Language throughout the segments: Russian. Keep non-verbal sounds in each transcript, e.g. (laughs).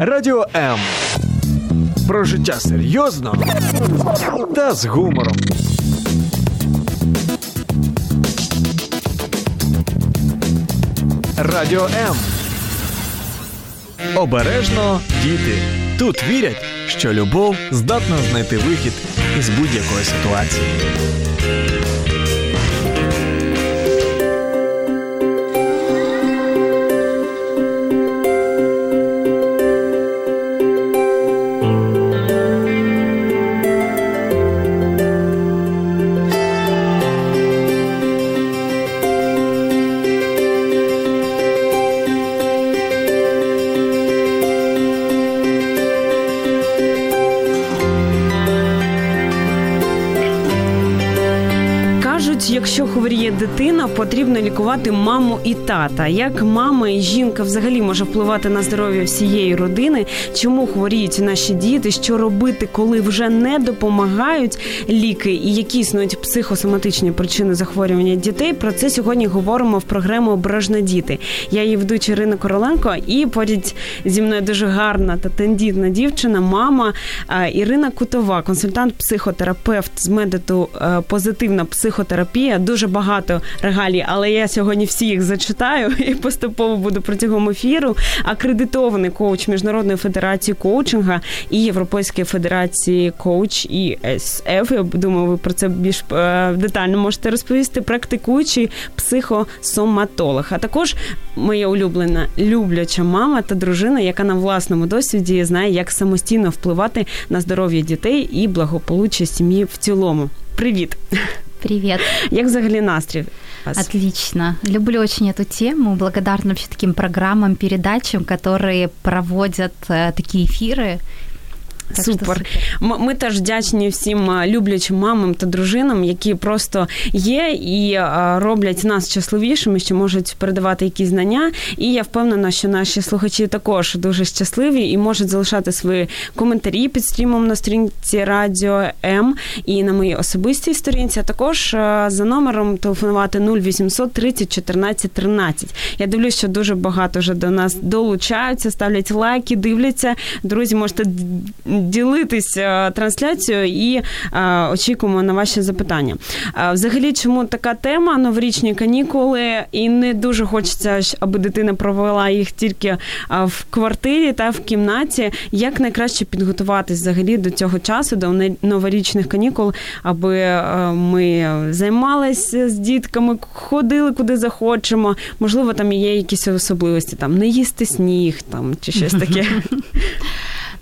Радіо М. Про життя серйозно та з гумором. Радіо М. Обережно діти. Тут вірять, що любов здатна знайти вихід із будь-якої ситуації. Дитина, потрібно лікувати маму і тата. Як мама і жінка взагалі може впливати на здоров'я всієї родини? Чому хворіють наші діти? Що робити, коли вже не допомагають ліки, і які існують психосоматичні причини захворювання дітей? Про це сьогодні говоримо в програмі Обережно діти. Я її ведуча Ірина Короленко, і поряд зі мною дуже гарна та тендітна дівчина, мама е, Ірина Кутова, консультант, психотерапевт з методу е, позитивна психотерапія. Дуже багато регалій, але я сьогодні всі їх зачитаю (laughs) і поступово буду протягом ефіру. Акредитований коуч Міжнародної федерації коучинга і Європейської федерації коуч і СФ. Я думаю, ви про це більш е, детально можете розповісти. Практикуючий психосоматолог, а також моя улюблена любляча мама та дружина, яка на власному досвіді знає, як самостійно впливати на здоров'я дітей і благополуччя сім'ї в цілому. Привіт! Привет. Як взагалі настрій? у вас? Отлично. Люблю очень эту тему. Благодарна вообще таким программам, передачам, которые проводят э, такие эфиры. так що Супер. М- Ми теж вдячні всім люблячим мамам та дружинам, які просто є і роблять нас щасливішими, що можуть передавати якісь знання. І я впевнена, що наші слухачі також дуже щасливі і можуть залишати свої коментарі під стрімом на сторінці Радіо М і на моїй особистій сторінці. А також за номером телефонувати 0800 30 14 13. Я дивлюсь, що дуже багато вже до нас долучаються, ставлять лайки, дивляться. Друзі, можете ділитися трансляцією і е, очікуємо на ваші запитання. Взагалі, чому така тема новорічні канікули, і не дуже хочеться, аби дитина провела їх тільки в квартирі та в кімнаті. Як найкраще підготуватись взагалі до цього часу, до новорічних канікул, аби е, ми займалися з дітками, ходили куди захочемо. Можливо, там є якісь особливості, там не їсти сніг, там чи щось таке. (laughs)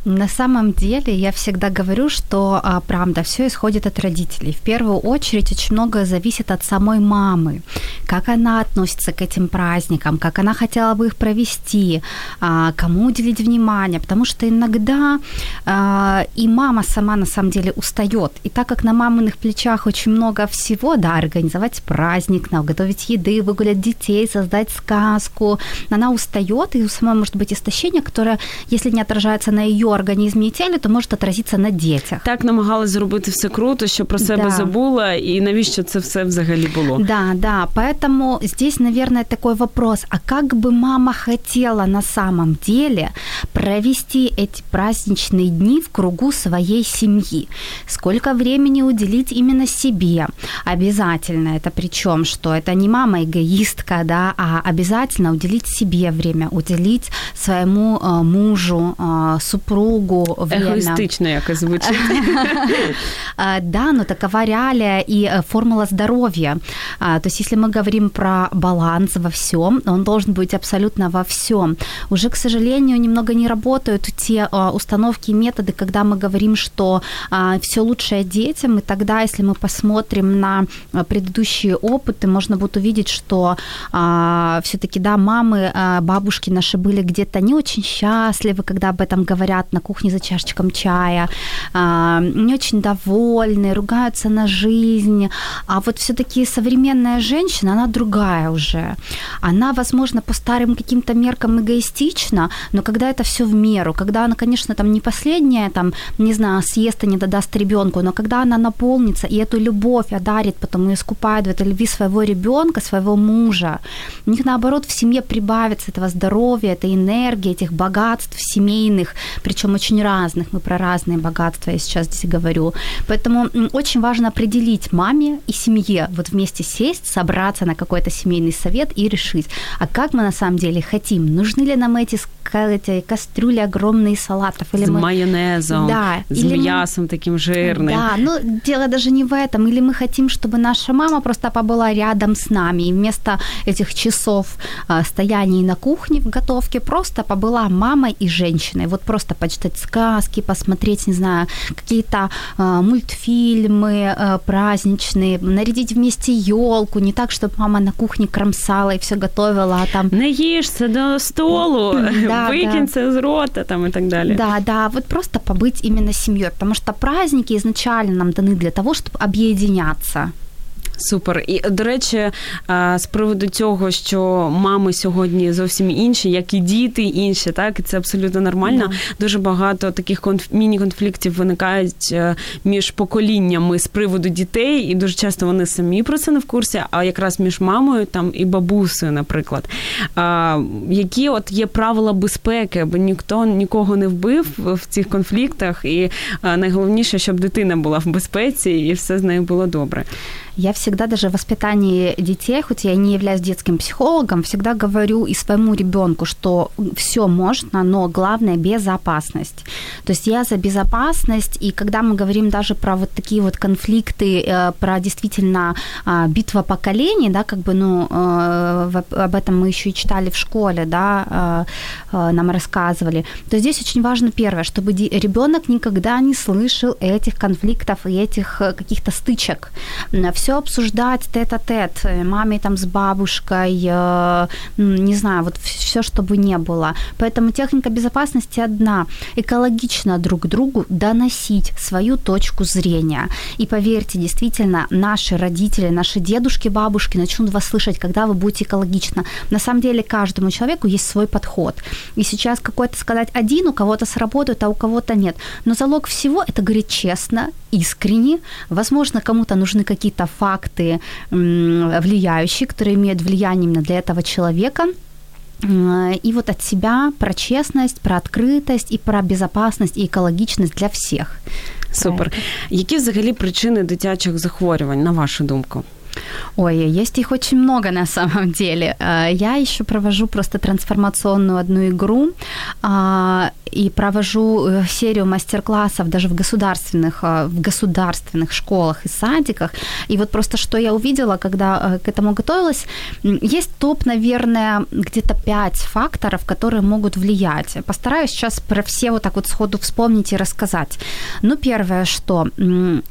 На самом деле, я всегда говорю, что, а, правда, все исходит от родителей. В первую очередь, очень многое зависит от самой мамы. Как она относится к этим праздникам, как она хотела бы их провести, а, кому уделить внимание. Потому что иногда а, и мама сама, на самом деле, устает. И так как на маминых плечах очень много всего, да, организовать праздник, наготовить еды, выгулять детей, создать сказку, она устает, и у самой может быть истощение, которое, если не отражается на ее организме и теле, то может отразиться на детях. Так намагалась зробити все круто, що про себе Да. забула, і навіщо це все взагалі було? Да, да, поэтому здесь, наверное, такой вопрос, а как бы мама хотела на самом деле провести эти праздничные дни в кругу своей семьи? Сколько времени уделить именно себе? Обязательно это причем, что это не мама эгоистка, да, а обязательно уделить себе время, уделить своему э, мужу, э, супругу время. Егоїстично якось звучить. (laughs) А, Да, но такова реалия и э, формула здоровья. А, То есть, если мы говорим про баланс во всем, он должен быть абсолютно во всем. Уже, к сожалению, немного не работают те а, установки и методы, когда мы говорим, что все лучшее детям, и тогда, если мы посмотрим на а, предыдущие опыты, можно будет увидеть, что все-таки, да, мамы, бабушки наши были где-то не очень счастливы, когда об этом говорят на кухне за чашечком чая, а, не очень довольны, ругаются на жизнь. А вот все-таки современная женщина, она другая уже. Она, возможно, по старым каким-то меркам эгоистична, но когда это все в меру, когда она, конечно, там не последняя, там, не знаю, съест и не додаст ребенку, но когда она наполнится и эту любовь одарит, потом и искупает в этой любви своего ребенка, своего мужа, у них, наоборот, в семье прибавится этого здоровья, этой энергии, этих богатств семейных, причем очень разных. Мы про разные богатства я сейчас здесь говорю. Поэтому очень важно определить маме и семье, вот вместе сесть, собраться на какой-то семейный совет и решить, а как мы на самом деле хотим, нужны ли нам эти, эти кастрюли огромные салатов. Или с мы... майонезом, да, с или мясом мы... таким жирным. Да, ну дело даже не в этом. Или мы хотим, чтобы наша мама просто побыла рядом с нами, и вместо этих часов э, стояний на кухне в готовке просто побыла мамой и женщиной. Вот просто почитать сказки, посмотреть, не знаю, какие-то э, мультфильмы э, праздничные, нарядить вместе елку, не так, чтобы мама на кухне кромсала и все готовила, а там... Наешься до столу, да, выкинь (laughs) да. из рота там и так далее. Да, да, вот просто побыть именно семьей, потому что праздники изначально нам даны для того, чтобы объединяться. Супер. І до речі, з приводу цього, що мами сьогодні зовсім інші, як і діти інші, так і це абсолютно нормально. Yeah. Дуже багато таких конф... міні-конфліктів виникають е, між поколіннями з приводу дітей, і дуже часто вони самі про це не в курсі, а якраз між мамою там і бабусею, наприклад. Які от є правила безпеки, бо ніхто нікого не вбив в цих конфліктах, і найголовніше, щоб дитина була в безпеці і все з нею було добре. Я всегда даже в воспитании детей, хоть я не являюсь детским психологом, всегда говорю и своему ребенку, что все можно, но главное безопасность. То есть я за безопасность, и когда мы говорим даже про вот такие вот конфликты, э, про действительно а, битва поколений, да, как бы, ну, э, об этом мы еще и читали в школе, да, э, нам рассказывали, то здесь очень важно первое, чтобы ребенок никогда не слышал этих конфликтов и этих каких-то стычек. Все все обсуждать тет-а-тет, э, маме там с бабушкой, э, не знаю, вот все, чтобы не было. Поэтому техника безопасности одна. Экологично друг другу доносить свою точку зрения. И поверьте, действительно, наши родители, наши дедушки, бабушки начнут вас слышать, когда вы будете экологично. На самом деле каждому человеку есть свой подход. И сейчас какой-то сказать один, у кого-то сработает, а у кого-то нет. Но залог всего – это говорить честно, искренне. Возможно, кому-то нужны какие-то факты влияющие, которые имеют влияние именно для этого человека. И вот от себя про честность, про открытость и про безопасность и экологичность для всех. Супер. Які взагалі причини дитячих захворювань, на вашу думку? Ой, есть их очень много на самом деле. Э, я еще провожу просто трансформационную одну игру а, и провожу э, серию мастер-классов даже в государственных, э, в государственных школах и садиках. И вот просто что я увидела, когда к этому готовилась, есть топ, наверное, где-то пять факторов, которые могут влиять. Постараюсь сейчас про все вот так вот сходу вспомнить и рассказать. Ну, первое, что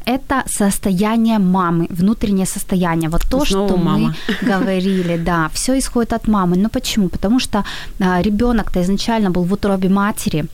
это состояние мамы, внутреннее состояние питания. Вот то, Снова что мама. мы говорили, да, все исходит от мамы. Ну почему? Потому что а, ребенок-то изначально был в утробе матери.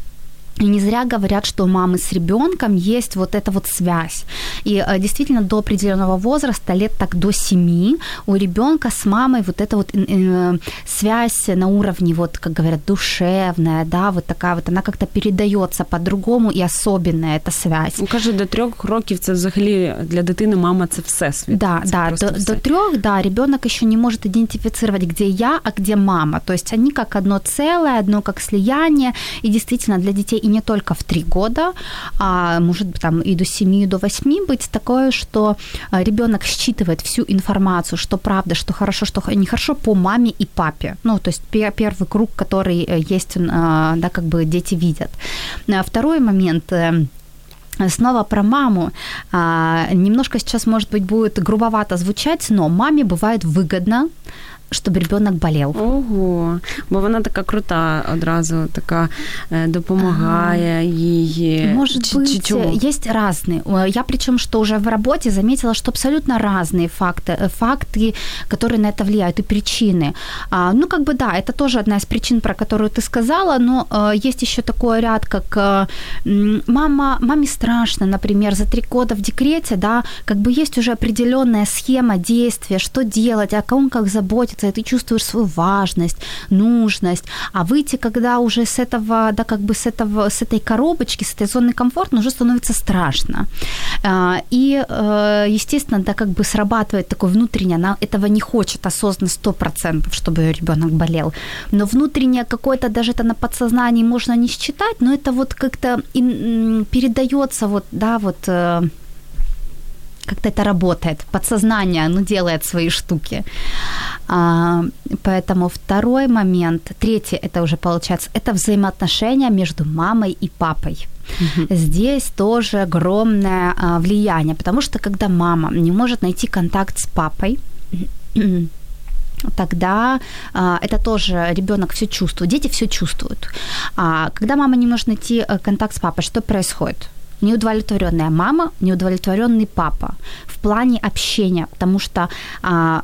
И не зря говорят, что у мамы с ребенком есть вот эта вот связь. И э, действительно до определенного возраста, лет так до 7, у ребенка с мамой вот эта вот э, связь на уровне, вот, как говорят, душевная, да, вот такая вот, она как-то передается по-другому и особенная эта связь. Ну, кажуть, до трьох років це взагалі для дитини мама це все світ. Да, це да, до, все. до трех, да, ребенок еще не может идентифицировать, где я, а где мама. То есть они как одно целое, одно как слияние, и действительно для детей и не только в 3 года, а может быть там и до 7, и до 8 быть такое, что а, ребенок считывает всю информацию, что правда, что хорошо, что нехорошо по маме и папе. Ну, то есть первый круг, который э, есть, а, да, как бы дети видят. А второй момент э, Снова про маму. Немножко сейчас, может быть, будет грубовато звучать, но маме бывает выгодно щоб ребенок болів. Ого, бо вона така крута одразу, така допомагає їй. Может ч- быть, чего? есть разные. Я причем, что уже в работе заметила, что абсолютно разные факты, э, факты, которые на это влияют, и причины. А, ну, как бы да, это тоже одна из причин, про которую ты сказала, но э, есть еще такой ряд, как э, мама, маме страшно, например, за три года в декрете, да, как бы есть уже определенная схема действия, что делать, о ком как заботиться, и ты чувствуешь свою важность, нужность, а выйти, когда уже с этого, да, как бы с этого, с этой коробочки, с этой зоны комфорта уже становится страшно. А, и, э, естественно, да, как бы срабатывает такое внутреннее, она этого не хочет осознанно 100%, чтобы ребенок болел, но внутреннее какое-то, даже это на подсознании можно не считать, но это вот как-то передается вот, да, вот э, как-то это работает. Подсознание, оно делает свои штуки. А, поэтому второй момент, третий, это уже получается, это взаимоотношения между мамой и папой. Угу. Здесь тоже огромное а, влияние, потому что когда мама не может найти контакт с папой, тогда а, это тоже ребенок все чувствует, дети все чувствуют. А когда мама не может найти э, контакт с папой, что происходит? Неудовлетворенная мама, неудовлетворенный папа в плане общения, потому что а,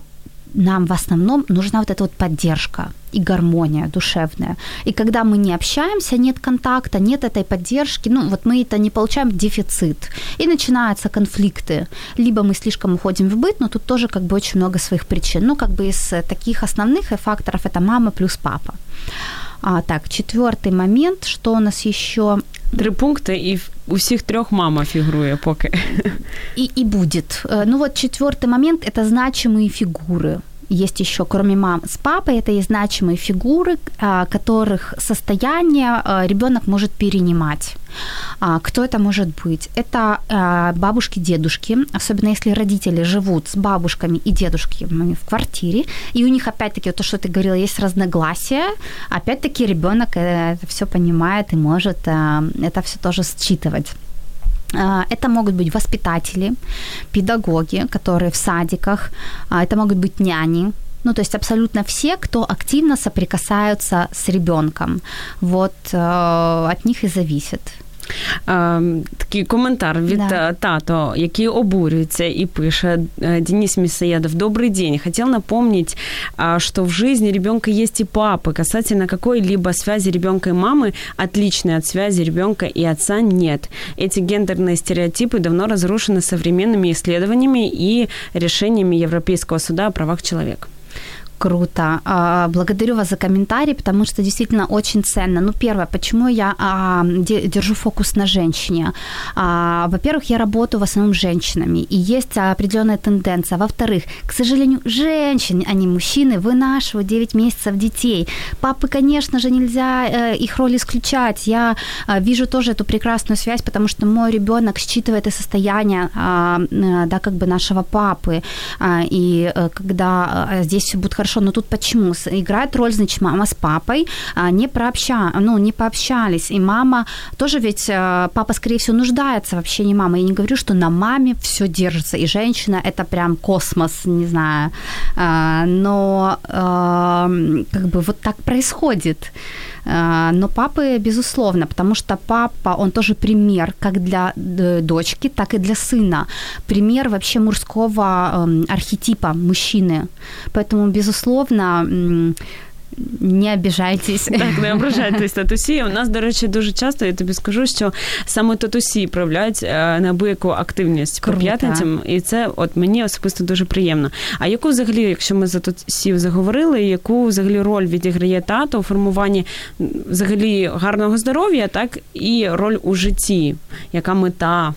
нам в основном нужна вот эта вот поддержка и гармония душевная. И когда мы не общаемся, нет контакта, нет этой поддержки, ну вот мы это не получаем дефицит. И начинаются конфликты. Либо мы слишком уходим в быт, но тут тоже как бы очень много своих причин. Ну как бы из таких основных факторов это мама плюс папа. А, так, четвертый момент, что у нас еще? Три пункти, і у всіх трьох мама фігурує поки. И, и будет. Э, ну вот четвертый момент – это значимые фигуры есть еще, кроме мам с папой, это и значимые фигуры, а, которых состояние а, ребенок может перенимать. А, кто это может быть? Это бабушки, дедушки, особенно если родители живут с бабушками и дедушками в квартире, и у них опять-таки, вот то, что ты говорила, есть разногласия, опять-таки ребенок э, это все понимает и может это все тоже считывать. А, это могут быть воспитатели, педагоги, которые в садиках, а, это могут быть няни, ну, то есть абсолютно все, кто активно соприкасаются с ребенком. Вот э, от них и зависит. Такий коментар від да. тато, який обурюється и пишет Денис Мясоедов. Добрый день. Хотел напомнить, что в жизни ребенка есть и папы. Касательно какой-либо связи ребенка и мамы, отличной от связи ребенка и отца нет. Эти гендерные стереотипы давно разрушены современными исследованиями и решениями Европейского суда о правах человека. Круто. А, благодарю вас за комментарий, потому что действительно очень ценно. Ну, первое, почему я а, держу фокус на женщине? А, во-первых, я работаю в основном с женщинами, и есть определенная тенденция. Во-вторых, к сожалению, женщины, а не мужчины, вынашивают 9 месяцев детей. Папы, конечно же, нельзя э, их роль исключать. Я вижу тоже эту прекрасную связь, потому что мой ребенок считывает и состояние, э, да, как бы нашего папы. И э, когда здесь все будет хорошо, хорошо, но тут почему? Играет роль, значит, мама с папой а, не, прообща, ну, не пообщались, и мама тоже ведь, э, папа, скорее всего, нуждается в общении мамы. Я не говорю, что на маме все держится, и женщина – это прям космос, не знаю, а, но как бы вот так происходит. А, но папы, безусловно, потому что папа, он тоже пример как для дочки, так и для сына. Пример вообще мужского эм, архетипа мужчины. Поэтому, безусловно, не обіжайтесь. Так, не ображайтесь татусі. У нас, до речі, дуже часто, я тобі скажу, що саме татусі проявляють е, неабияку активність Круто. по п'ятницям, і це от мені особисто дуже приємно. А яку взагалі, якщо ми за татусів заговорили, яку взагалі роль відіграє тато у формуванні взагалі гарного здоров'я, так і роль у житті, яка мета?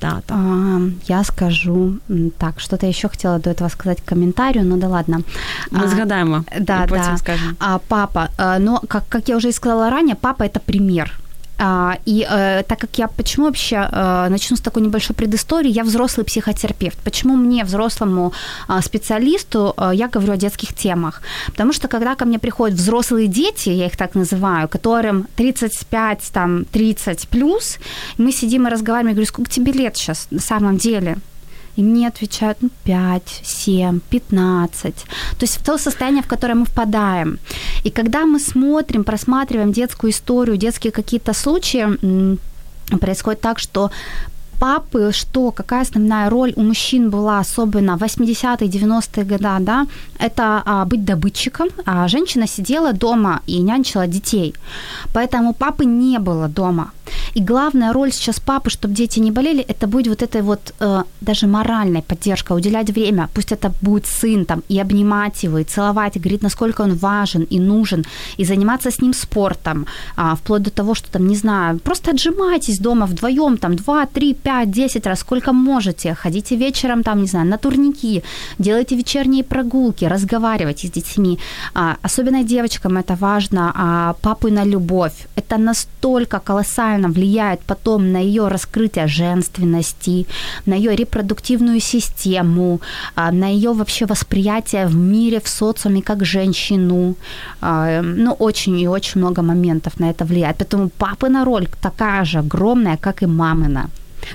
Да, А, я скажу так, что-то еще хотела до этого сказать к комментарию, но да ладно. Мы а, сгадаем, да, да. скажем. А, папа, э, но как, как я уже и сказала ранее, папа это пример. А, и э, так как я, почему вообще, э, начну с такой небольшой предыстории, я взрослый психотерапевт. Почему мне, взрослому э, специалисту, э, я говорю о детских темах? Потому что когда ко мне приходят взрослые дети, я их так называю, которым 35, там, 30 плюс, мы сидим и разговариваем, я говорю, сколько тебе лет сейчас на самом деле? И мне отвечают, ну, 5, 7, 15. То есть в то состояние, в которое мы впадаем. И когда мы смотрим, просматриваем детскую историю, детские какие-то случаи, происходит так, что папы, что какая основная роль у мужчин была, особенно 80-е, 90-е годы, да, это а, быть добытчиком, а женщина сидела дома и нянчила детей. Поэтому папы не было дома. И главная роль сейчас папы, чтобы дети не болели, это будет вот эта вот э, даже моральная поддержка, уделять время. Пусть это будет сын там и обнимать его, и целовать, и говорить, насколько он важен и нужен, и заниматься с ним спортом, а, вплоть до того, что там, не знаю, просто отжимайтесь дома вдвоем, там, 2, 3, 5, 10 раз, сколько можете, ходите вечером, там, не знаю, на турники, делайте вечерние прогулки, разговаривайте с детьми. А, особенно девочкам это важно, а папы на любовь. Это настолько колоссально влияет потом на ее раскрытие женственности, на ее репродуктивную систему, а, на ее вообще восприятие в мире, в социуме как женщину. А, ну, очень и очень много моментов на это влияет. Поэтому папина роль такая же огромная, как и мамина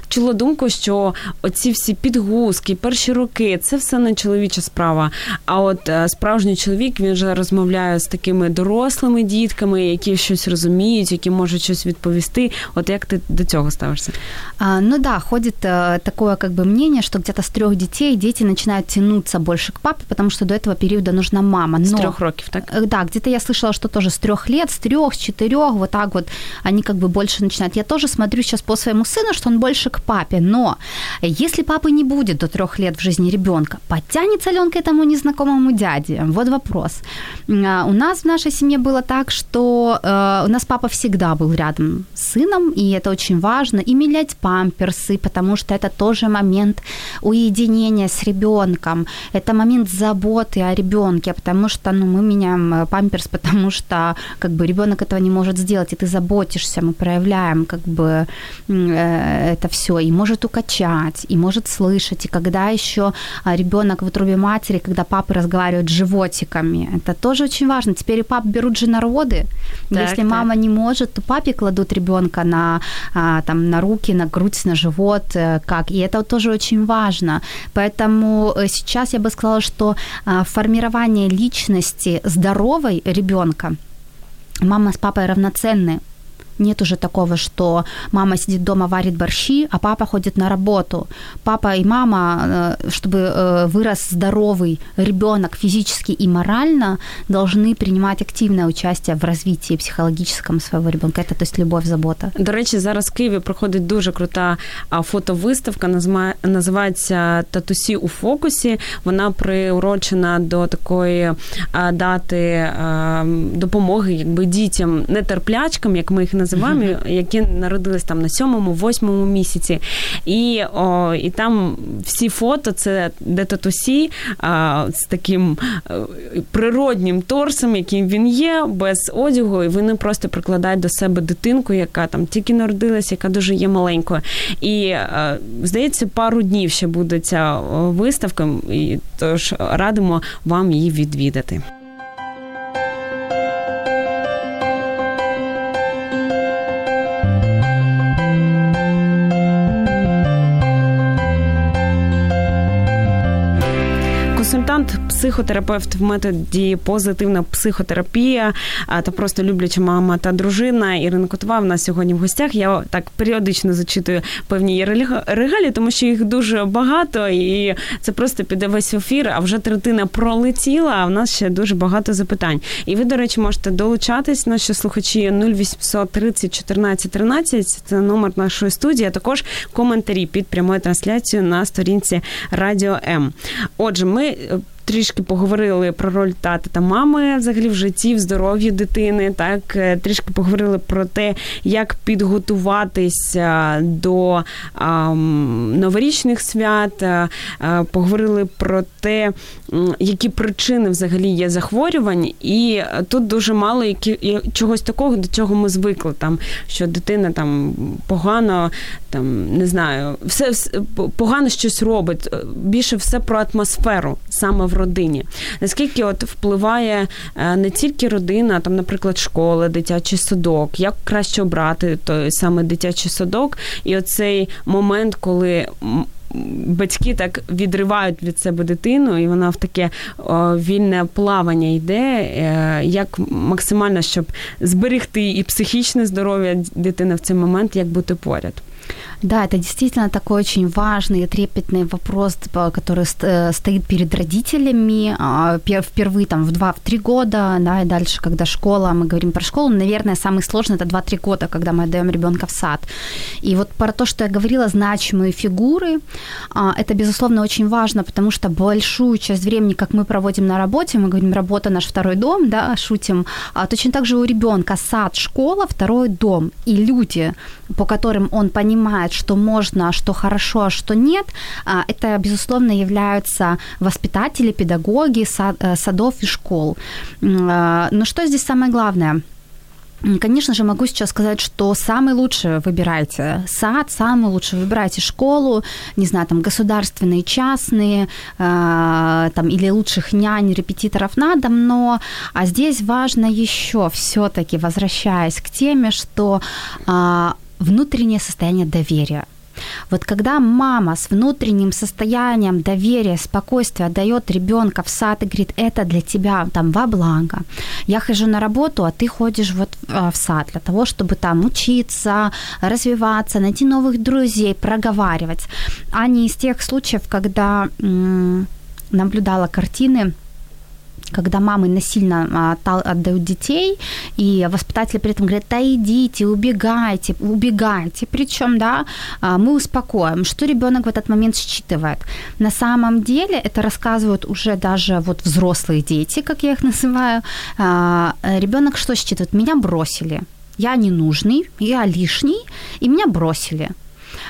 Чула думку, що оці всі підгузки, перші роки це все не чоловіча справа. А от е, справжній чоловік він вже розмовляє з такими дорослими дітками, які щось розуміють, які можуть щось відповісти. От як ти до цього ставишся? А, ну да, ходит а, такое как бы мнение, что где-то с трех детей дети начинают тянуться больше к папе, потому что до этого периода нужна мама. Но, с трех років, так? Э, да, где-то я слышала, что тоже с трех лет, с трех, с четырех, вот так вот они как бы больше начинают. Я тоже смотрю сейчас по своему сыну, что он больше больше к папе. Но если папы не будет до трех лет в жизни ребенка, подтянется ли он к этому незнакомому дяде? Вот вопрос. А, у нас в нашей семье было так, что э, у нас папа всегда был рядом с сыном, и это очень важно, и менять памперсы, потому что это тоже момент уединения с ребенком, это момент заботы о ребенке, потому что ну, мы меняем э, памперс, (laughs) потому что как бы ребенок этого не может сделать, и ты заботишься, мы проявляем как бы э, это все, и может укачать, и может слышать, и когда еще а, ребенок в утробе матери, когда папы разговаривают с животиками, это тоже очень важно. Теперь и пап берут же народы. Так, Если так. мама не может, то папе кладут ребенка на, а, там, на руки, на грудь, на живот, э, как. И это тоже очень важно. Поэтому э, сейчас я бы сказала, что а, формирование личности здоровой ребенка мама с папой равноценны нет уже такого, что мама сидит дома, варит борщи, а папа ходит на работу. Папа и мама, э, чтобы э, вырос здоровый ребенок физически и морально, должны принимать активное участие в развитии психологическом своего ребенка. Это то есть любовь, забота. До речі, зараз в Києві проходить дуже крута фотовиставка, називається Татусі у фокусі. Вона приурочена до такої дати допомоги якби дітям, нетерплячкам, як ми їх називаємо Називаємо, які народились там на сьомому, восьмому місяці. І о, і там всі фото це де татусі а, з таким е, природнім торсом, яким він є, без одягу, і вони просто прикладають до себе дитинку, яка там тільки народилась, яка дуже є маленькою. І а, е, здається, пару днів ще буде ця виставка, і тож радимо вам її відвідати. Психотерапевт в методі позитивна психотерапія та просто любляча мама та дружина Ірина Котова в нас сьогодні в гостях. Я так періодично зачитую певні регалі, тому що їх дуже багато, і це просто піде весь ефір. А вже третина пролетіла. А в нас ще дуже багато запитань. І ви, до речі, можете долучатись, наші слухачі 0800 30 14 13, Це номер нашої студії. а Також коментарі під прямою трансляцією на сторінці Радіо М. Отже, ми трішки поговорили про роль тата та мами взагалі в житті, в здоров'ї дитини. Так е, трішки поговорили про те, як підготуватися до а, новорічних свят. А, е, поговорили про те, які причини взагалі є захворювань, і тут дуже мало які чогось такого, до чого ми звикли. Там що дитина там погано, там не знаю, все, все погано щось робить. Більше все про атмосферу саме в родині. Наскільки от впливає е, не тільки родина, там, наприклад, школа, дитячий садок, як краще обрати той саме дитячий садок, і оцей момент, коли. Батьки так відривають від себе дитину, і вона в таке вільне плавання йде, е, як максимально щоб зберегти і психічне здоров'я дитини в цей момент, як бути поряд. Да, это действительно такой очень важный и трепетный вопрос, который э, стоит перед родителями а, впервые там в 2-3 года, да, и дальше, когда школа, мы говорим про школу, наверное, самый сложный это 2-3 года, когда мы отдаем ребенка в сад. И вот про то, что я говорила, значимые фигуры, а, это, безусловно, очень важно, потому что большую часть времени, как мы проводим на работе, мы говорим, работа наш второй дом, да, шутим, а точно так же у ребенка сад, школа, второй дом. И люди, по которым он понимает, что можно, что хорошо, а что нет, а, это, безусловно, являются воспитатели, педагоги э, садов и школ. А, но что здесь самое главное – Конечно же, могу сейчас сказать, что самый лучший выбирайте сад, самый лучший выбирайте школу, не знаю, там государственные, частные, э, там или лучших нянь, репетиторов на дом, но а здесь важно еще все-таки, возвращаясь к теме, что э, внутреннее состояние доверия – вот когда мама с внутренним состоянием доверия, спокойствия дает ребенка в сад и говорит, это для тебя там во благо. Я хожу на работу, а ты ходишь вот а, в сад для того, чтобы там учиться, развиваться, найти новых друзей, проговаривать, а не из тех случаев, когда м- наблюдала картины, когда мамы насильно а, отдают детей, и воспитатели при этом говорят, да идите, убегайте, убегайте. Причем, да, а, мы успокоим, что ребенок в этот момент считывает. На самом деле это рассказывают уже даже вот взрослые дети, как я их называю. А, ребенок что считывает? Меня бросили. Я ненужный, я лишний, и меня бросили.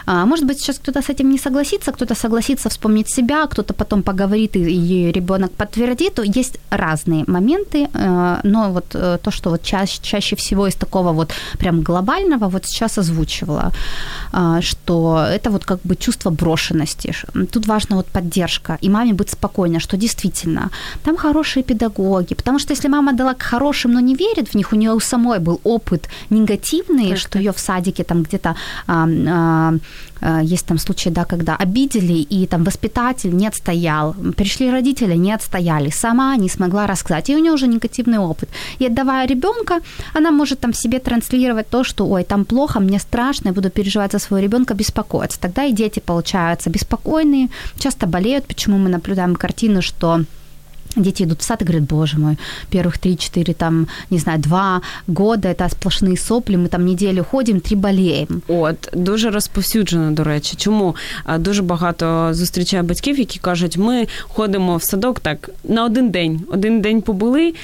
А, может быть, сейчас кто-то с этим не согласится, кто-то согласится вспомнить себя, кто-то потом поговорит, и ребенок подтвердит. Есть разные моменты, э, но вот э, то, что вот чаще, чаще всего из такого вот прям глобального, вот сейчас озвучивала, а, что это вот как бы чувство брошенности. Тут важна вот поддержка, и маме быть спокойно, что действительно там хорошие педагоги, потому что если мама дала к хорошим, но не верит в них, у нее у самой был опыт негативный, так, что ее в садике там где-то а, а, есть там случаи, да, когда обидели, и там воспитатель не отстоял, пришли родители, не отстояли, сама не смогла рассказать, и у нее уже негативный опыт. И отдавая ребенка, она может там себе транслировать то, что, ой, там плохо, мне страшно, я буду переживать за своего ребенка, беспокоиться. Тогда и дети получаются беспокойные, часто болеют, почему мы наблюдаем картину, что Дети идут в сад и говорят, боже мой, первых 3-4, там, не знаю, 2 года, это сплошные сопли, мы там неделю ходимо, три болеємо. От, дуже розповсюджено, до речі. Чому? Дуже багато зустрічаю батьків, які кажуть, ми ходимо в садок так на один день. Один день побули,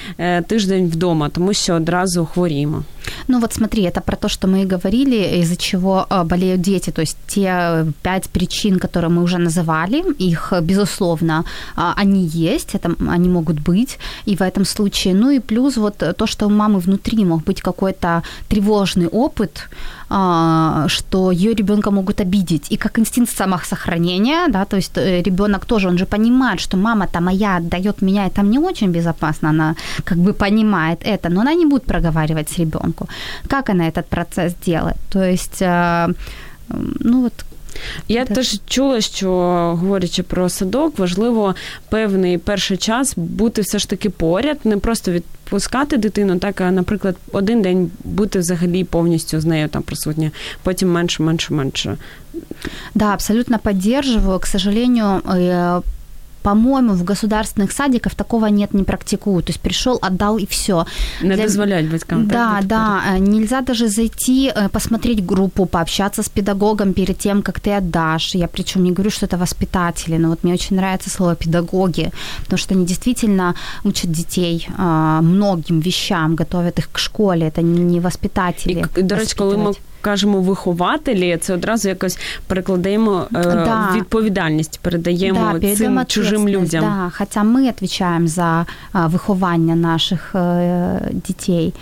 тиждень вдома, тому що одразу хворіємо. Ну вот смотри, это про то, что мы и говорили, из-за чего болеют дети, то есть те пять причин, которые мы уже называли, их, безусловно, они есть, это, они могут быть, и в этом случае, ну и плюс вот то, что у мамы внутри мог быть какой-то тревожный опыт, что ее ребенка могут обидеть, и как инстинкт самосохранения, да, то есть э, ребенок тоже, он же понимает, что мама-то моя отдает меня, и там не очень безопасно, она как бы понимает это, но она не будет проговаривать с ребенку. Как она этот процесс делает? То есть, э, ну вот я так. теж чула, що говорячи про садок, важливо певний перший час бути все ж таки поряд, не просто відпускати дитину, так а, наприклад, один день бути взагалі повністю з нею там присутня, потім менше, менше, менше. Да, абсолютно поддерживаю. К сожалению, э, по-моему, в государственных садиках такого нет, не практикуют. То есть пришел, отдал и все. Не Для... дозволять батькам. Да, так, да. Э, нельзя даже зайти, э, посмотреть группу, пообщаться с педагогом перед тем, как ты отдашь. Я причем не говорю, что это воспитатели, но вот мне очень нравится слово педагоги, потому что они действительно учат детей э, многим вещам, готовят их к школе. Это не воспитатели. И, до речі, коли ми кажемо вихователі, це одразу якось перекладаємо е, да. відповідальність, передаємо да, цим чужим людям. Да, Хотя мы отвечаем за выхование наших э, детей.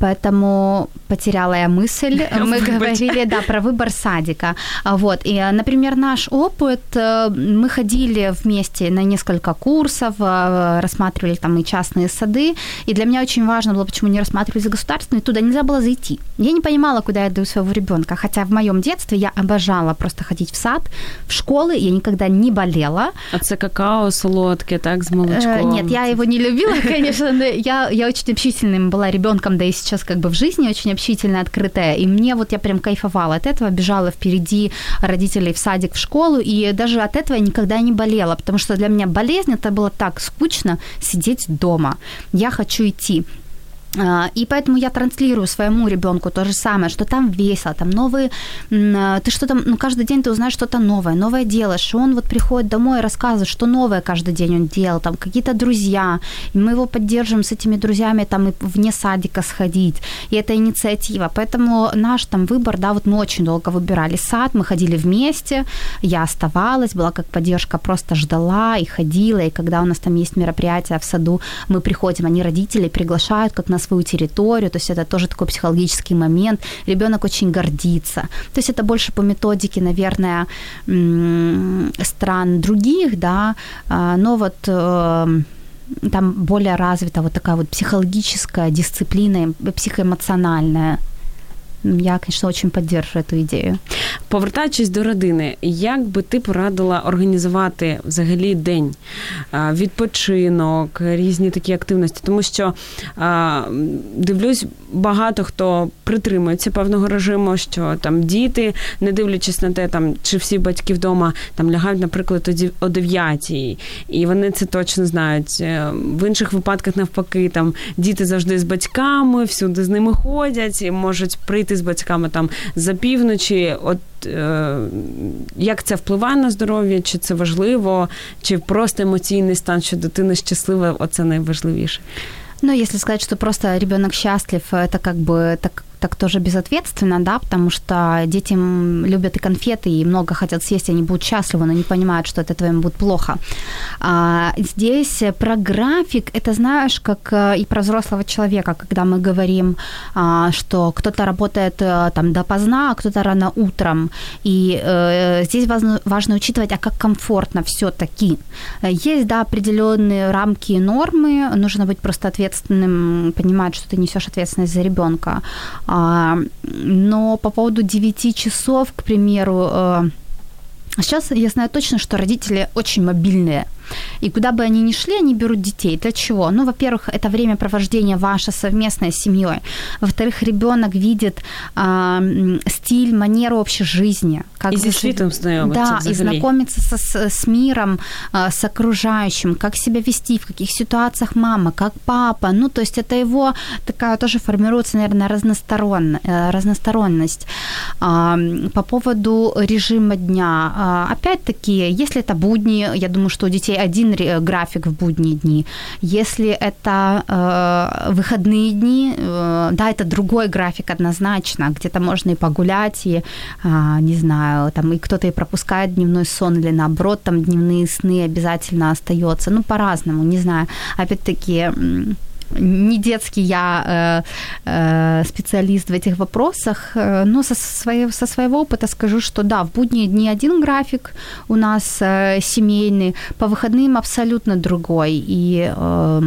Поэтому потеряла я мысль. (laughs) Мы говорили, да, про выбор садика. Вот. И, например, наш опыт, э, мы ходили вместе на несколько курсов, э, рассматривали там и частные сады. И для меня очень важно было, почему не рассматривали за государственные, туда нельзя было зайти. Я не понимала, куда я даю своего ребенка. Хотя в моем детстве я обожала просто ходить в сад, в школы, я никогда не болела. А це какао солодке, так, с молочком? Э, нет, я его не любила, (laughs) конечно, но я, я очень общительным была ребенком, да и сейчас как бы в жизни очень общительная, открытая. И мне вот я прям кайфовала от этого, бежала впереди родителей в садик, в школу, и даже от этого я никогда не болела, потому что для меня болезнь это было так скучно сидеть дома. Я хочу идти. А, и поэтому я транслирую своему ребенку то же самое, что там весело, там новые, а, ты что-то, ну, каждый день ты узнаешь что-то новое, новое делаешь. Он вот приходит домой и рассказывает, что новое каждый день он делал, там какие-то друзья, и мы его поддерживаем с этими друзьями, там и вне садика сходить, и это инициатива. Поэтому наш там выбор, да, вот мы очень долго выбирали сад, мы ходили вместе, я оставалась, была как поддержка, просто ждала и ходила, и когда у нас там есть мероприятия в саду, мы приходим, они родители приглашают, как нас свою территорию, то есть это тоже такой психологический момент. Ребенок очень гордится. То есть это больше по методике, наверное, стран других, да, а, но вот э, там более развита вот такая вот психологическая дисциплина, психоэмоциональная я, звісно, дуже підтримую цю ідею. Повертаючись до родини, як би ти порадила організувати взагалі день відпочинок, різні такі активності? Тому що дивлюсь, багато хто притримується певного режиму, що там діти, не дивлячись на те, там чи всі батьки вдома там лягають, наприклад, о 9 і вони це точно знають. Е, в інших випадках навпаки, там діти завжди з батьками, всюди з ними ходять і можуть прийти з батьками там за півночі. От е, як це впливає на здоров'я, чи це важливо, чи просто емоційний стан, що дитина щаслива, оце найважливіше. Ну, если сказать, что просто ребенок счастлив, это как бы так так тоже безответственно, да, потому что дети любят и конфеты, и много хотят съесть, они будут счастливы, но не понимают, что от этого будет плохо. А здесь про график, это знаешь, как э, и про взрослого человека, когда мы говорим, а, что кто-то работает э, там допоздна, а кто-то рано утром, и э, здесь важно, важно учитывать, а как комфортно все-таки. Есть, да, определенные рамки и нормы, нужно быть просто ответственным, понимать, что ты несешь ответственность за ребенка. А, но по поводу 9 часов, к примеру, э, сейчас я знаю точно, что родители очень мобильные – и куда бы они ни шли, они берут детей. Для чего? Ну, во-первых, это время провождения ваше совместное с семьей. Во-вторых, ребенок видит э, стиль, манеру общей жизни. Как и с светом Да, и знакомиться со, с, с миром, э, с окружающим, как себя вести, в каких ситуациях мама, как папа. Ну, то есть это его такая тоже формируется, наверное, разносторонно, э, разносторонность. Э, по поводу режима дня. Э, опять-таки, если это будни, я думаю, что у детей один график в будние дни. Если это э, выходные дни, э, да, это другой график однозначно. Где-то можно и погулять, и, э, не знаю, там и кто-то и пропускает дневной сон, или наоборот, там дневные сны обязательно остается. Ну, по-разному, не знаю. Опять-таки, не детский я э, э, специалист в этих вопросах, э, но со, своего, со своего опыта скажу, что да, в будние дни один график у нас э, семейный, по выходным абсолютно другой. И э,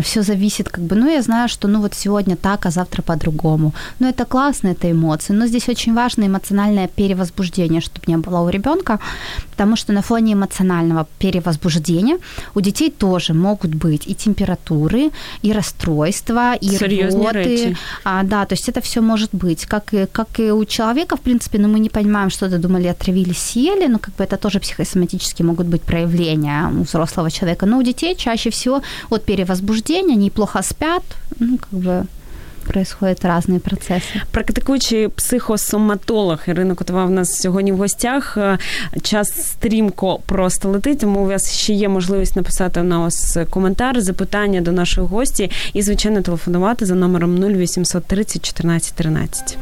все зависит, как бы, ну, я знаю, что, ну, вот сегодня так, а завтра по-другому. Ну, это классно, это эмоции, но здесь очень важно эмоциональное перевозбуждение, чтобы не было у ребенка, потому что на фоне эмоционального перевозбуждения у детей тоже могут быть и температуры, и расстройства, и рвоты. А, да, то есть это все может быть, как и, как и у человека, в принципе, но мы не понимаем, что это думали, отравили, съели, но как бы это тоже психосоматически могут быть проявления у взрослого человека. Но у детей чаще всего от перевозбуждения день, они плохо спят, ну, как бы происходят разные процессы. Практикуючий психосоматолог Ірина Котова в нас сьогодні в гостях. Час стрімко просто летить, тому у вас ще є можливість написати на вас коментар, запитання до нашої гості і, звичайно, телефонувати за номером 0800 30 14 13.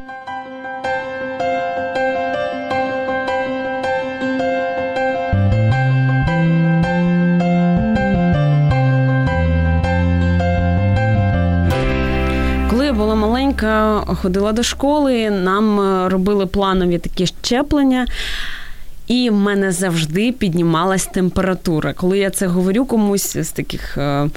Ходила до школи, нам робили планові такі щеплення. І в мене завжди піднімалась температура. Коли я це говорю комусь з таких е, е,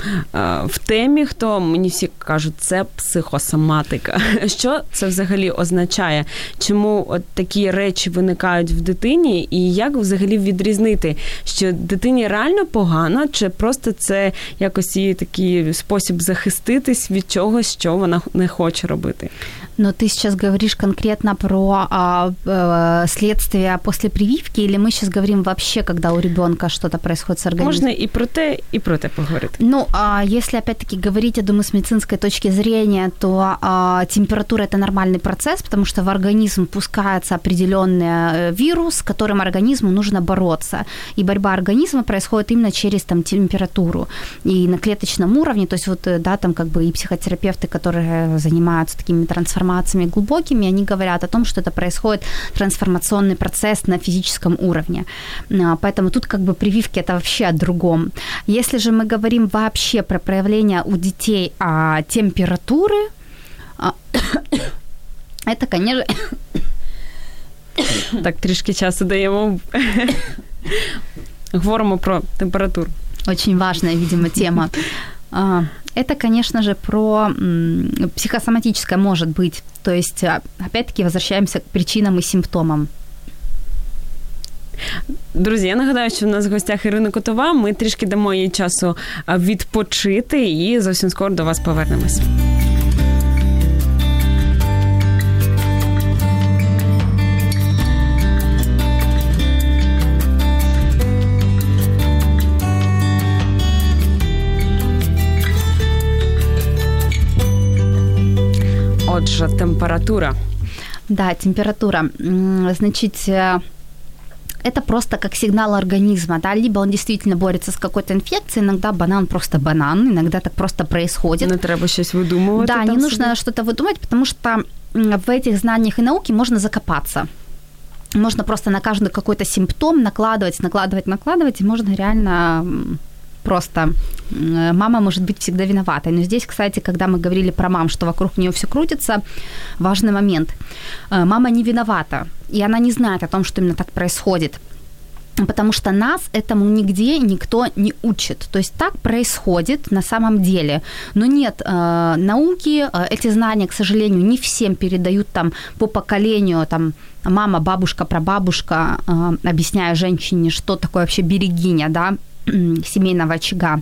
в темі, хто мені всі кажуть, це психосоматика. (laughs) Що це взагалі означає? Чому от такі речі виникають в дитині, і як взагалі відрізнити, що дитині реально погано, чи просто це якось її такий спосіб захиститись від чогось, що вона не хоче робити? Но ты сейчас говоришь конкретно про а, а, следствие после прививки, или мы сейчас говорим вообще, когда у ребенка что-то происходит с организмом? Можно и про те, и про те поговорить. Ну, а если опять-таки говорить, я думаю, с медицинской точки зрения, то а, температура это нормальный процесс, потому что в организм пускается определенный э, вирус, с которым организму нужно бороться. И борьба организма происходит именно через там температуру и на клеточном уровне. То есть вот, э, да, там как бы и психотерапевты, которые занимаются такими трансформациями, трансформациями глубокими, они говорят о том, что это происходит трансформационный процесс на физическом уровне. А, поэтому тут как бы прививки это вообще о другом. Если же мы говорим вообще про проявление у детей а, температуры, а, (coughs) это, конечно... (coughs) Так, трішки часу даємо. (coughs) Говоримо про температуру. Очень важная, видимо, тема. Это, конечно же, про психосоматическое может быть. То есть, опять-таки, возвращаемся к причинам и симптомам. Друзі, я нагадаю, що в нас в гостях Ірина Котова. Ми трішки дамо їй часу відпочити і зовсім скоро до вас повернемось. Отже, температура. Да, температура. Значит, э, это просто как сигнал организма, да, либо он действительно борется с какой-то инфекцией, иногда банан просто банан, иногда так просто происходит. Не треба щось видумувати. Да, не нужно себе. что-то выдумать, потому что в этих знаниях и науке можно закопаться. Можно просто на каждый какой-то симптом накладывать, накладывать, накладывать, и можно реально просто мама может быть всегда виноватой. Но здесь, кстати, когда мы говорили про мам, что вокруг нее все крутится, важный момент. Э, мама не виновата, и она не знает о том, что именно так происходит потому что нас этому нигде никто не учит. То есть так происходит на самом деле. Но нет э, науки, э, эти знания, к сожалению, не всем передают там по поколению, там мама, бабушка, прабабушка, э, объясняя женщине, что такое вообще берегиня, да, семейного очага.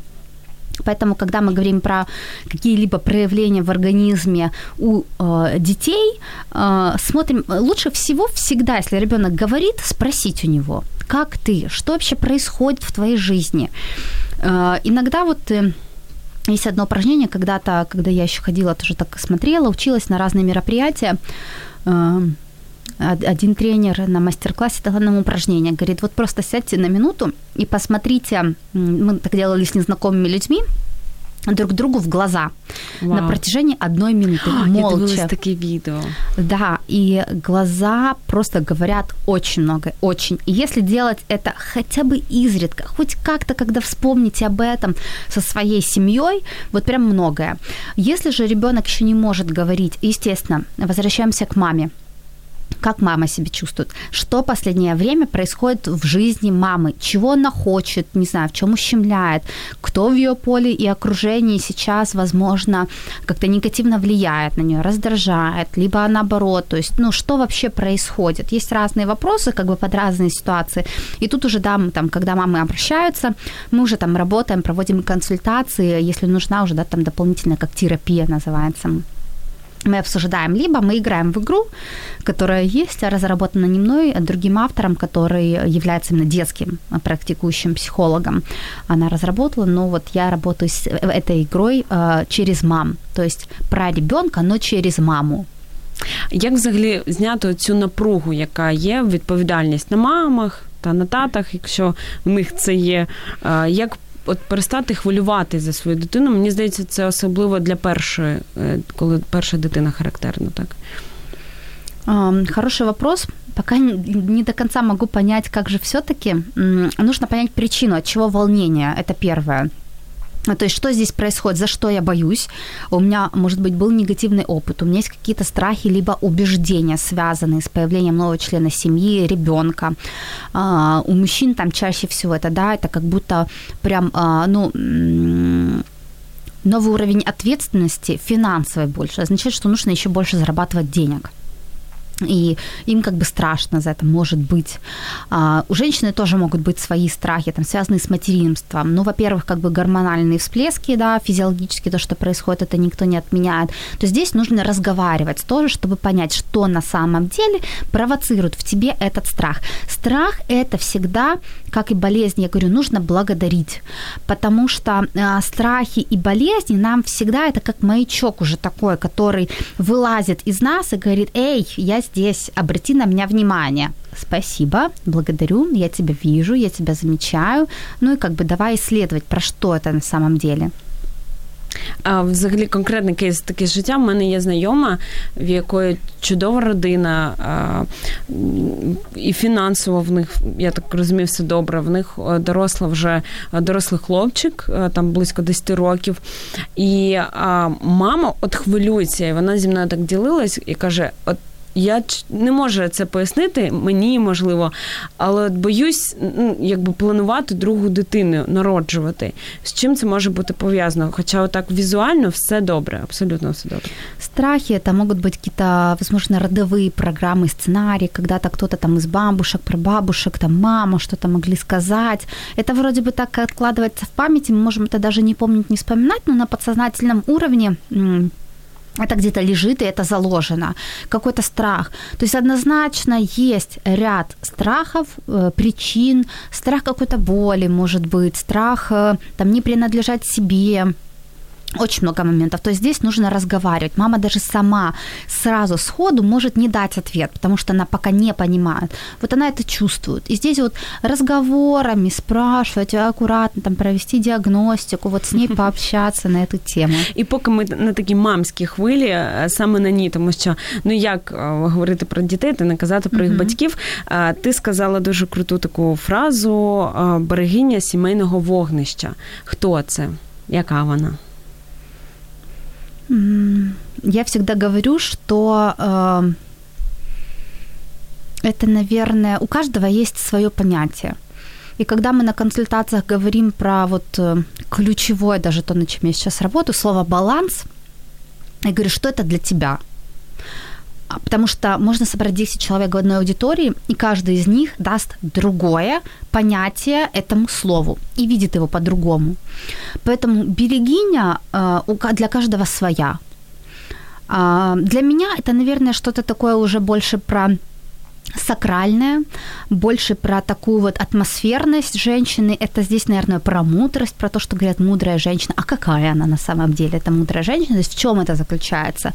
Поэтому, когда мы говорим про какие-либо проявления в организме у э, детей, э, смотрим, лучше всего всегда, если ребенок говорит, спросить у него, как ты, что вообще происходит в твоей жизни. Э, иногда вот э, есть одно упражнение, когда-то, когда я еще ходила, тоже так смотрела, училась на разные мероприятия. Э, один тренер на мастер-классе дал нам упражнение. Говорит, вот просто сядьте на минуту и посмотрите, мы так делали с незнакомыми людьми, друг другу в глаза Вау. на протяжении одной минуты. А, молча. Я такие видео. Да, и глаза просто говорят очень много, очень. И если делать это хотя бы изредка, хоть как-то, когда вспомните об этом со своей семьей, вот прям многое. Если же ребенок еще не может говорить, естественно, возвращаемся к маме как мама себя чувствует, что последнее время происходит в жизни мамы, чего она хочет, не знаю, в чем ущемляет, кто в ее поле и окружении сейчас, возможно, как-то негативно влияет на нее, раздражает, либо наоборот, то есть, ну, что вообще происходит. Есть разные вопросы, как бы под разные ситуации. И тут уже, да, мы, там, когда мамы обращаются, мы уже там работаем, проводим консультации, если нужна уже, да, там дополнительная как терапия называется мы обсуждаем, либо мы играем в игру, которая есть, разработана не мной, а другим автором, который является именно детским практикующим психологом. Она разработала, но вот я работаю с этой игрой э, через мам, то есть про ребенка, но через маму. Як взагалі зняти цю напругу, яка є, відповідальність на мамах та на татах, якщо в них це є, як от перестати хвилювати за свою дитину, мені здається, це особливо для першої, е, коли перша дитина характерна, так? Хороший вопрос. Пока не до конца могу понять, как же все-таки нужно понять причину, от чего волнение. Это первое. а, то есть что здесь происходит, за что я боюсь? У меня, может быть, был негативный опыт, у меня есть какие-то страхи либо убеждения, связанные с появлением нового члена семьи, ребенка. А, у мужчин там чаще всего это, да, это как будто прям, а, ну, новый уровень ответственности финансовой больше, означает, что нужно еще больше зарабатывать денег и им как бы страшно за это, может быть. А, у женщины тоже могут быть свои страхи, там, связанные с материнством. Ну, во-первых, как бы гормональные всплески, да, физиологически то, что происходит, это никто не отменяет. То здесь нужно разговаривать тоже, чтобы понять, что на самом деле провоцирует в тебе этот страх. Страх – это всегда, как и болезнь, я говорю, нужно благодарить, потому что э, страхи и болезни нам всегда это как маячок уже такой, который вылазит из нас и говорит, эй, я здесь, обрати на меня внимание. Спасибо, благодарю, я тебя вижу, я тебя замечаю. Ну и как бы давай исследовать, про что это на самом деле. А взагалі конкретний кейс таке життя. У мене є знайома, в якої чудова родина, а, і фінансово в них, я так розумію, все добре. В них доросла вже дорослий хлопчик, там близько 10 років. І а, мама от хвилюється, і вона зі мною так ділилась і каже: От я не можу це пояснити, мені можливо, але от боюсь, ну, якби планувати другу дитину, народжувати. З чим це може бути пов'язано? Хоча отак візуально все добре, абсолютно все добре. Страхи это могут быть какие-то, возможно, родовые программы, сценарии, когда-то кто-то там из бабушек, прабабушек, там мама что-то могли сказать. Это вроде бы так откладывается в памяти, мы можем это даже не помнить, не вспоминать, но на подсознательном уровне это где-то лежит и это заложено, какой-то страх. То есть однозначно есть ряд страхов, э, причин, страх какой-то боли, может быть, страх э, там не принадлежать себе, очень много моментов. То есть здесь нужно разговаривать. Мама даже сама сразу сходу может не дать ответ, потому что она пока не понимает. Вот она это чувствует. И здесь вот разговорами спрашивать, аккуратно там провести диагностику, вот с ней (laughs) пообщаться на эту тему. І поки ми на такій мамській хвилі, саме на ній, тому що ну як говорити про дітей, та не казати про їх батьків. Ти сказала дуже круту таку фразу берегиня сімейного вогнища. Хто це? Яка вона? Я всегда говорю, что э, это, наверное, у каждого есть свое понятие. И когда мы на консультациях говорим про вот э, ключевое, даже то, на чем я сейчас работаю, слово баланс, я говорю, что это для тебя – потому что можно собрать 10 человек в одной аудитории, и каждый из них даст другое понятие этому слову и видит его по-другому. Поэтому берегиня э, для каждого своя. А, для меня это, наверное, что-то такое уже больше про сакральное, больше про такую вот атмосферность женщины. Это здесь, наверное, про мудрость, про то, что говорят мудрая женщина. А какая она на самом деле, эта мудрая женщина? То есть в чем это заключается?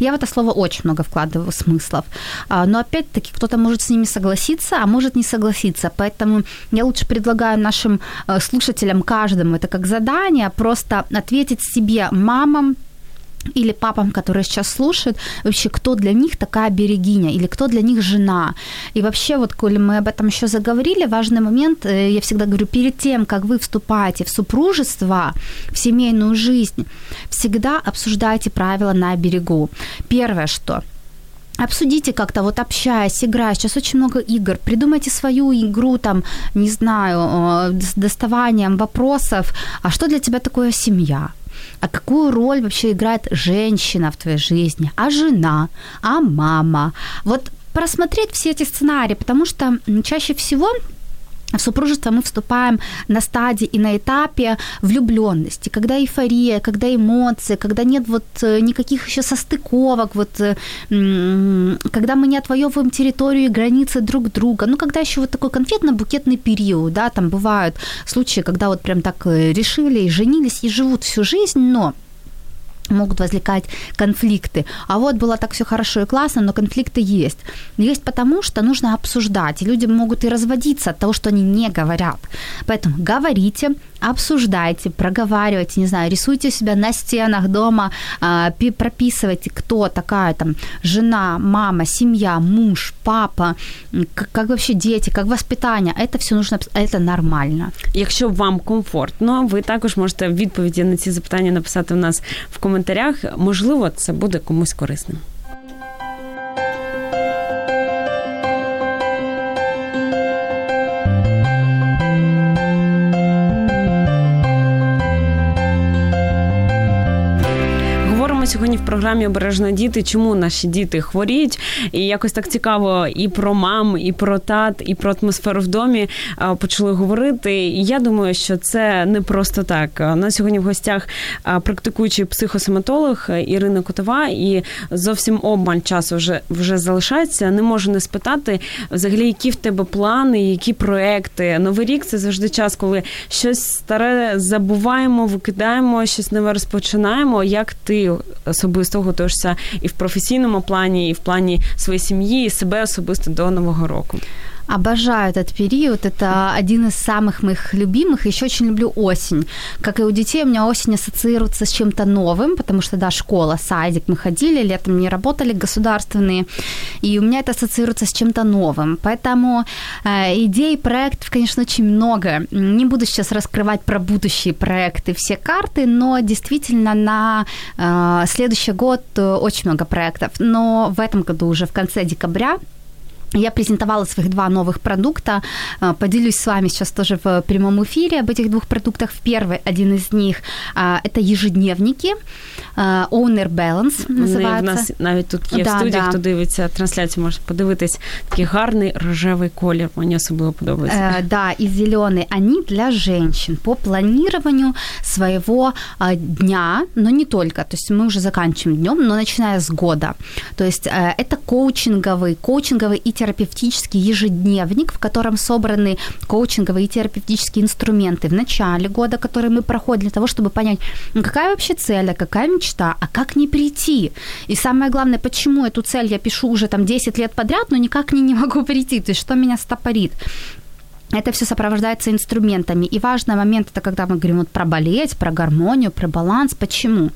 Я в это слово очень много вкладываю смыслов. А, но опять-таки кто-то может с ними согласиться, а может не согласиться. Поэтому я лучше предлагаю нашим э, слушателям каждому это как задание просто ответить себе мамам, или папам, которые сейчас слушают, вообще, кто для них такая берегиня, или кто для них жена. И вообще, вот, коли мы об этом еще заговорили, важный момент, э, я всегда говорю, перед тем, как вы вступаете в супружество, в семейную жизнь, всегда обсуждайте правила на берегу. Первое, что Обсудите как-то, вот общаясь, играя. Сейчас очень много игр. Придумайте свою игру, там, не знаю, э, с доставанием вопросов. А что для тебя такое семья? А какую роль вообще играет женщина в твоей жизни, а жена, а мама. Вот просмотреть все эти сценарии, потому что чаще всего в супружество мы вступаем на стадии и на этапе влюбленности, когда эйфория, когда эмоции, когда нет вот э, никаких еще состыковок, вот э, когда мы не отвоевываем территорию и границы друг друга, ну, когда еще вот такой конфетно-букетный период, да, там бывают случаи, когда вот прям так э, решили и женились и живут всю жизнь, но могут возникать конфликты. А вот было так все хорошо и классно, но конфликты есть. Есть потому, что нужно обсуждать. И люди могут и разводиться от того, что они не говорят. Поэтому говорите, обсуждайте, проговаривайте, не знаю, рисуйте себя на стенах дома, а, прописывайте, кто такая там жена, мама, семья, муж, папа, как, как вообще дети, как воспитание. Это все нужно, это нормально. Якщо вам комфортно, ви також можете відповіді на ці запитання написати у нас в коментарях. Можливо, це буде комусь корисним. Сьогодні в програмі Обережно діти, чому наші діти хворіють, і якось так цікаво і про мам, і про тат, і про атмосферу в домі почали говорити. І я думаю, що це не просто так. У нас сьогодні в гостях практикуючий психосоматолог Ірина Котова, і зовсім обмаль часу вже вже залишається. Не можу не спитати взагалі, які в тебе плани, які проекти. Новий рік це завжди час, коли щось старе забуваємо, викидаємо, щось нове розпочинаємо. Як ти особисто готуєшся і в професійному плані, і в плані своєї сім'ї, і себе особисто до нового року. Обожаю этот период. Это один из самых моих любимых. Еще очень люблю осень. Как и у детей, у меня осень ассоциируется с чем-то новым, потому что, да, школа, садик мы ходили, летом не работали государственные, и у меня это ассоциируется с чем-то новым. Поэтому э, идей, проектов, конечно, очень много. Не буду сейчас раскрывать про будущие проекты все карты, но действительно на э, следующий год э, очень много проектов. Но в этом году уже в конце декабря я презентовала своих два новых продукта. А, поделюсь с вами сейчас тоже в прямом эфире об этих двух продуктах. В первый один из них а, – это ежедневники. А, Owner Balance називається. У нас навіть тут є да, в студії, да. хто дивиться трансляцію, може подивитись. Такий гарний рожевий колір, мені особливо подобається. Э, да, и зеленый. Они для женщин по планированию своего дня, но не только. То есть мы уже заканчиваем днем, но начиная с года. То есть э, это коучинговый, коучинговый и терапевтический ежедневник, в котором собраны коучинговые и терапевтические инструменты в начале года, которые мы проходим для того, чтобы понять, ну, какая вообще цель, а какая мечта, а как не прийти. И самое главное, почему эту цель я пишу уже там 10 лет подряд, но никак к ней не могу прийти, то есть что меня стопорит это все сопровождается инструментами. И важный момент это когда мы говорим вот про болеть, про гармонию, про баланс. Почему?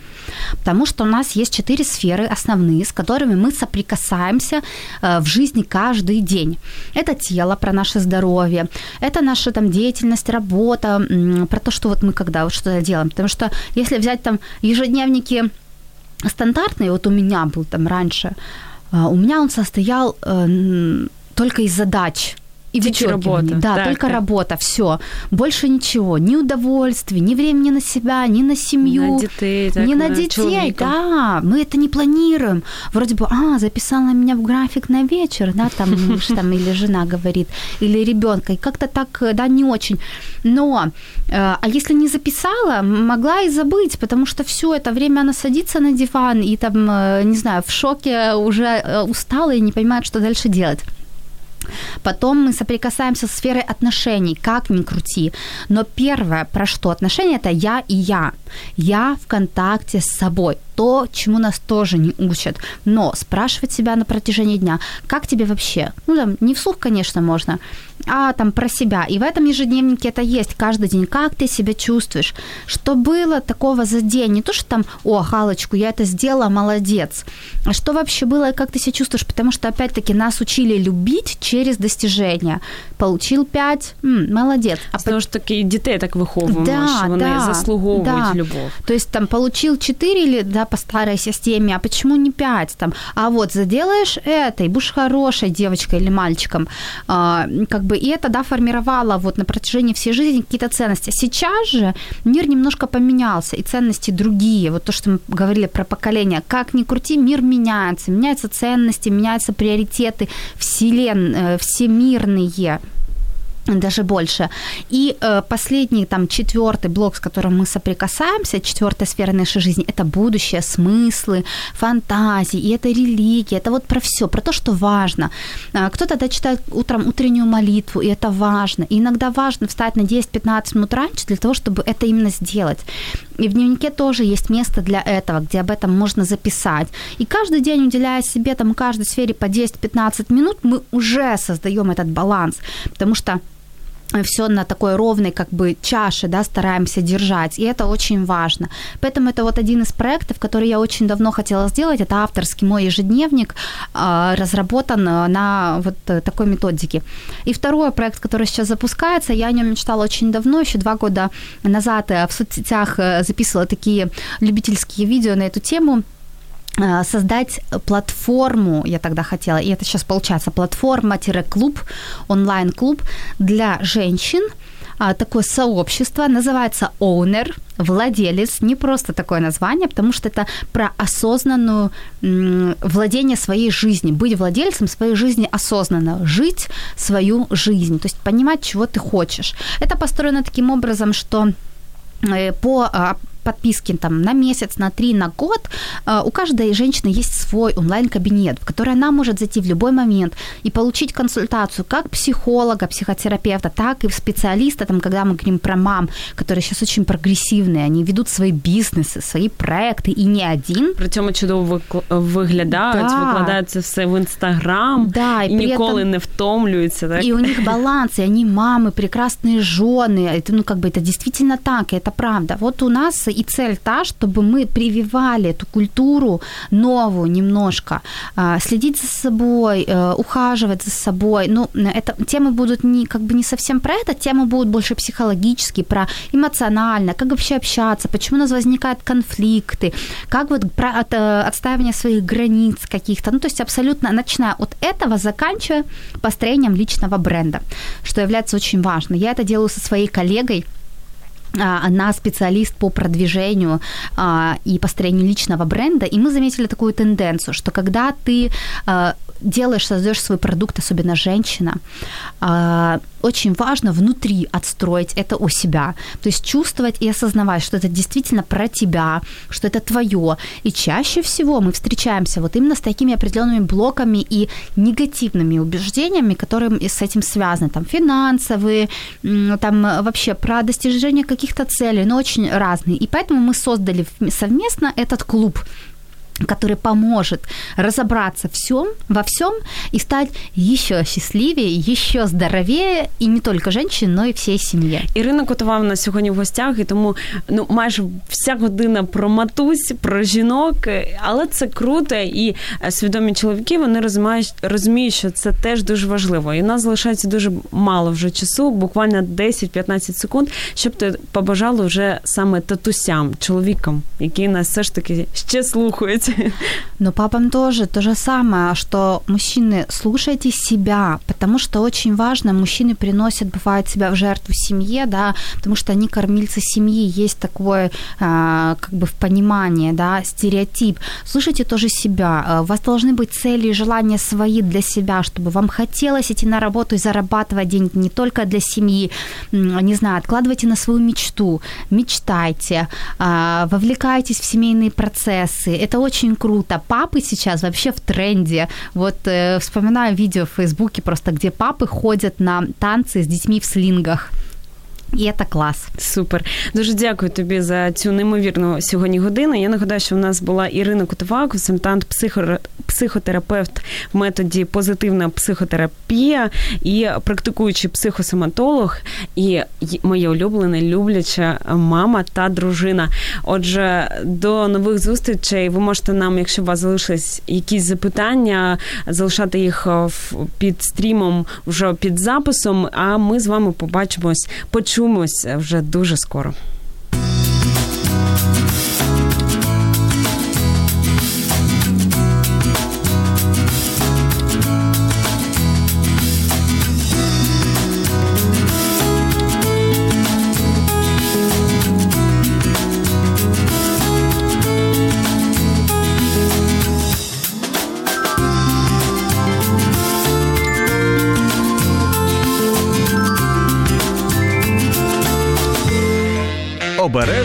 Потому что у нас есть четыре сферы основные, с которыми мы соприкасаемся э, в жизни каждый день. Это тело, про наше здоровье, это наша там деятельность, работа, про то, что вот мы когда вот что-то делаем. Потому что если взять там ежедневники стандартные, вот у меня был там раньше, э, у меня он состоял э, только из задач и работа. Да, так, только так. работа, все. Больше ничего. Ни удовольствия, ни времени на себя, ни на семью. На детей. Так, ни на, на детей, человека. да. Мы это не планируем. Вроде бы, а, записала меня в график на вечер, да, там муж там или жена говорит, или ребенка. И как-то так, да, не очень. Но, э, а если не записала, могла и забыть, потому что все это время она садится на диван и там, э, не знаю, в шоке уже э, устала и не понимает, что дальше делать. Потом мы соприкасаемся с сферой отношений, как ни крути. Но первое, про что отношения, это я и я. Я в контакте с собой. То, чему нас тоже не учат. Но спрашивать себя на протяжении дня, как тебе вообще? Ну, там, не вслух, конечно, можно, а там про себя. И в этом ежедневнике это есть каждый день. Как ты себя чувствуешь? Что было такого за день? Не то, что там, о, галочку, я это сделала, молодец. А что вообще было и как ты себя чувствуешь? Потому что, опять-таки, нас учили любить через достижения. Получил пять, м, молодец. А потому что таки дітей так виховуємо, да, що вони да, заслуговують да. любов. То есть там получил 4 или да, по старой системе, а почему не 5? Там, а вот заделаешь это, и будешь хорошей девочкой или мальчиком. А, как бы, и это, да, формировало вот на протяжении всей жизни какие-то ценности. Сейчас же мир немножко поменялся, и ценности другие. Вот то, что мы говорили про поколение. Как ни крути, мир меняется. Меняются ценности, меняются приоритеты, вселен, э, всемирные. Даже больше. И э, последний, там, четвертый блок, с которым мы соприкасаемся, четвертая сфера нашей жизни, это будущее, смыслы, фантазии, и это религия, это вот про все, про то, что важно. А, кто-то да, читает утром утреннюю молитву, и это важно. И иногда важно встать на 10-15 минут раньше для того, чтобы это именно сделать. И в дневнике тоже есть место для этого, где об этом можно записать. И каждый день, уделяя себе там каждой сфере по 10-15 минут, мы уже создаем этот баланс. Потому что все на такой ровной как бы чаше, да, стараемся держать, и это очень важно. Поэтому это вот один из проектов, который я очень давно хотела сделать, это авторский мой ежедневник, а, разработан на вот такой методике. И второй проект, который сейчас запускается, я о нем мечтала очень давно, еще два года назад в соцсетях э, записывала такие любительские видео на эту тему, Э, создать платформу, я тогда хотела, и это сейчас получается, платформа-клуб, онлайн-клуб для женщин, а, такое сообщество, называется Owner, владелец, не просто такое название, потому что это про осознанную владение своей жизнью, быть владельцем своей жизни осознанно, жить свою жизнь, то есть понимать, чего ты хочешь. Это построено таким образом, что э, по а, подписки там на месяц, на три, на год, э, у каждой женщины есть свой онлайн-кабинет, в который она может зайти в любой момент и получить консультацию как психолога, психотерапевта, так и специалиста, там, когда мы говорим про мам, которые сейчас очень прогрессивные, они ведут свои бізнеси, свої проекти і не один. При цьому чудово виглядають, да. викладають це все в інстаграм да, і, і ніколи этом... не втомлюються. Так? И у них баланс, и они мамы, прекрасные жены. Это, ну, как бы это действительно так, и это правда. Вот у нас и цель та, чтобы мы прививали эту культуру новую немножко, а, следить за собой, э, ухаживать за собой. Ну, это темы будут не как бы не совсем про это, темы будут больше психологические, про эмоционально, как вообще общаться, почему у нас возникают конфликты, как вот про от, э, отстаивание своих границ каких-то. Ну, то есть абсолютно начиная от этого, заканчивая построением личного бренда, что является очень важно. Я это делаю со своей коллегой, она специалист по продвижению а, и построению личного бренда, и мы заметили такую тенденцию, что когда ты а, делаешь, создаешь свой продукт, особенно женщина, очень важно внутри отстроить это у себя. То есть чувствовать и осознавать, что это действительно про тебя, что это твое. И чаще всего мы встречаемся вот именно с такими определенными блоками и негативными убеждениями, которые с этим связаны. Там финансовые, там вообще про достижение каких-то целей, но очень разные. И поэтому мы создали совместно этот клуб который поможет разобраться всем, во всем и стать еще счастливее, еще здоровее, і не тільки женщин, но й всієї сім'ї. Ірина Котова нас сьогодні в гостях, і тому ну майже вся година про матусь, про жінок, але це круто, і е, свідомі чоловіки вони розуміють, розуміють, що це теж дуже важливо. І у нас залишається дуже мало вже часу, буквально 10-15 секунд, щоб ти побажала вже саме татусям, чоловікам, які нас все ж таки ще слухають делать. (laughs) Но папам тоже то же самое, что мужчины, слушайте себя, потому что очень важно, мужчины приносят, бывает, себя в жертву семье, да, потому что они кормильцы семьи, есть такое, а, как бы в понимании, да, стереотип. Слушайте тоже себя, а, у вас должны быть цели и желания свои для себя, чтобы вам хотелось идти на работу и зарабатывать деньги не только для семьи, не знаю, откладывайте на свою мечту, мечтайте, а, вовлекайтесь в семейные процессы, это очень очень круто. Папы сейчас вообще в тренде. Вот э, вспоминаю видео в Фейсбуке просто, где папы ходят на танцы с детьми в слингах. І це клас. Супер. Дуже дякую тобі за цю неймовірну сьогодні годину. Я нагадаю, що в нас була Ірина Котова, консультант психо... психотерапевт в методі позитивна психотерапія і практикуючий психосоматолог, і моя улюблена, любляча мама та дружина. Отже, до нових зустрічей ви можете нам, якщо у вас залишились якісь запитання, залишати їх під стрімом вже під записом. А ми з вами побачимось. почуємо почуємось вже дуже скоро.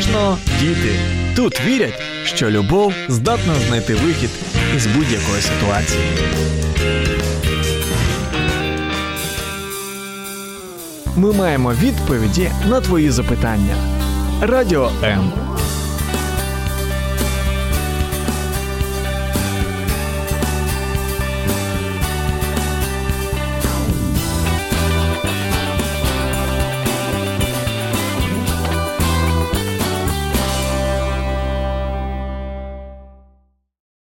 Обережно діти. Тут вірять, що любов здатна знайти вихід із будь-якої ситуації. Ми маємо відповіді на твої запитання. Радіо М.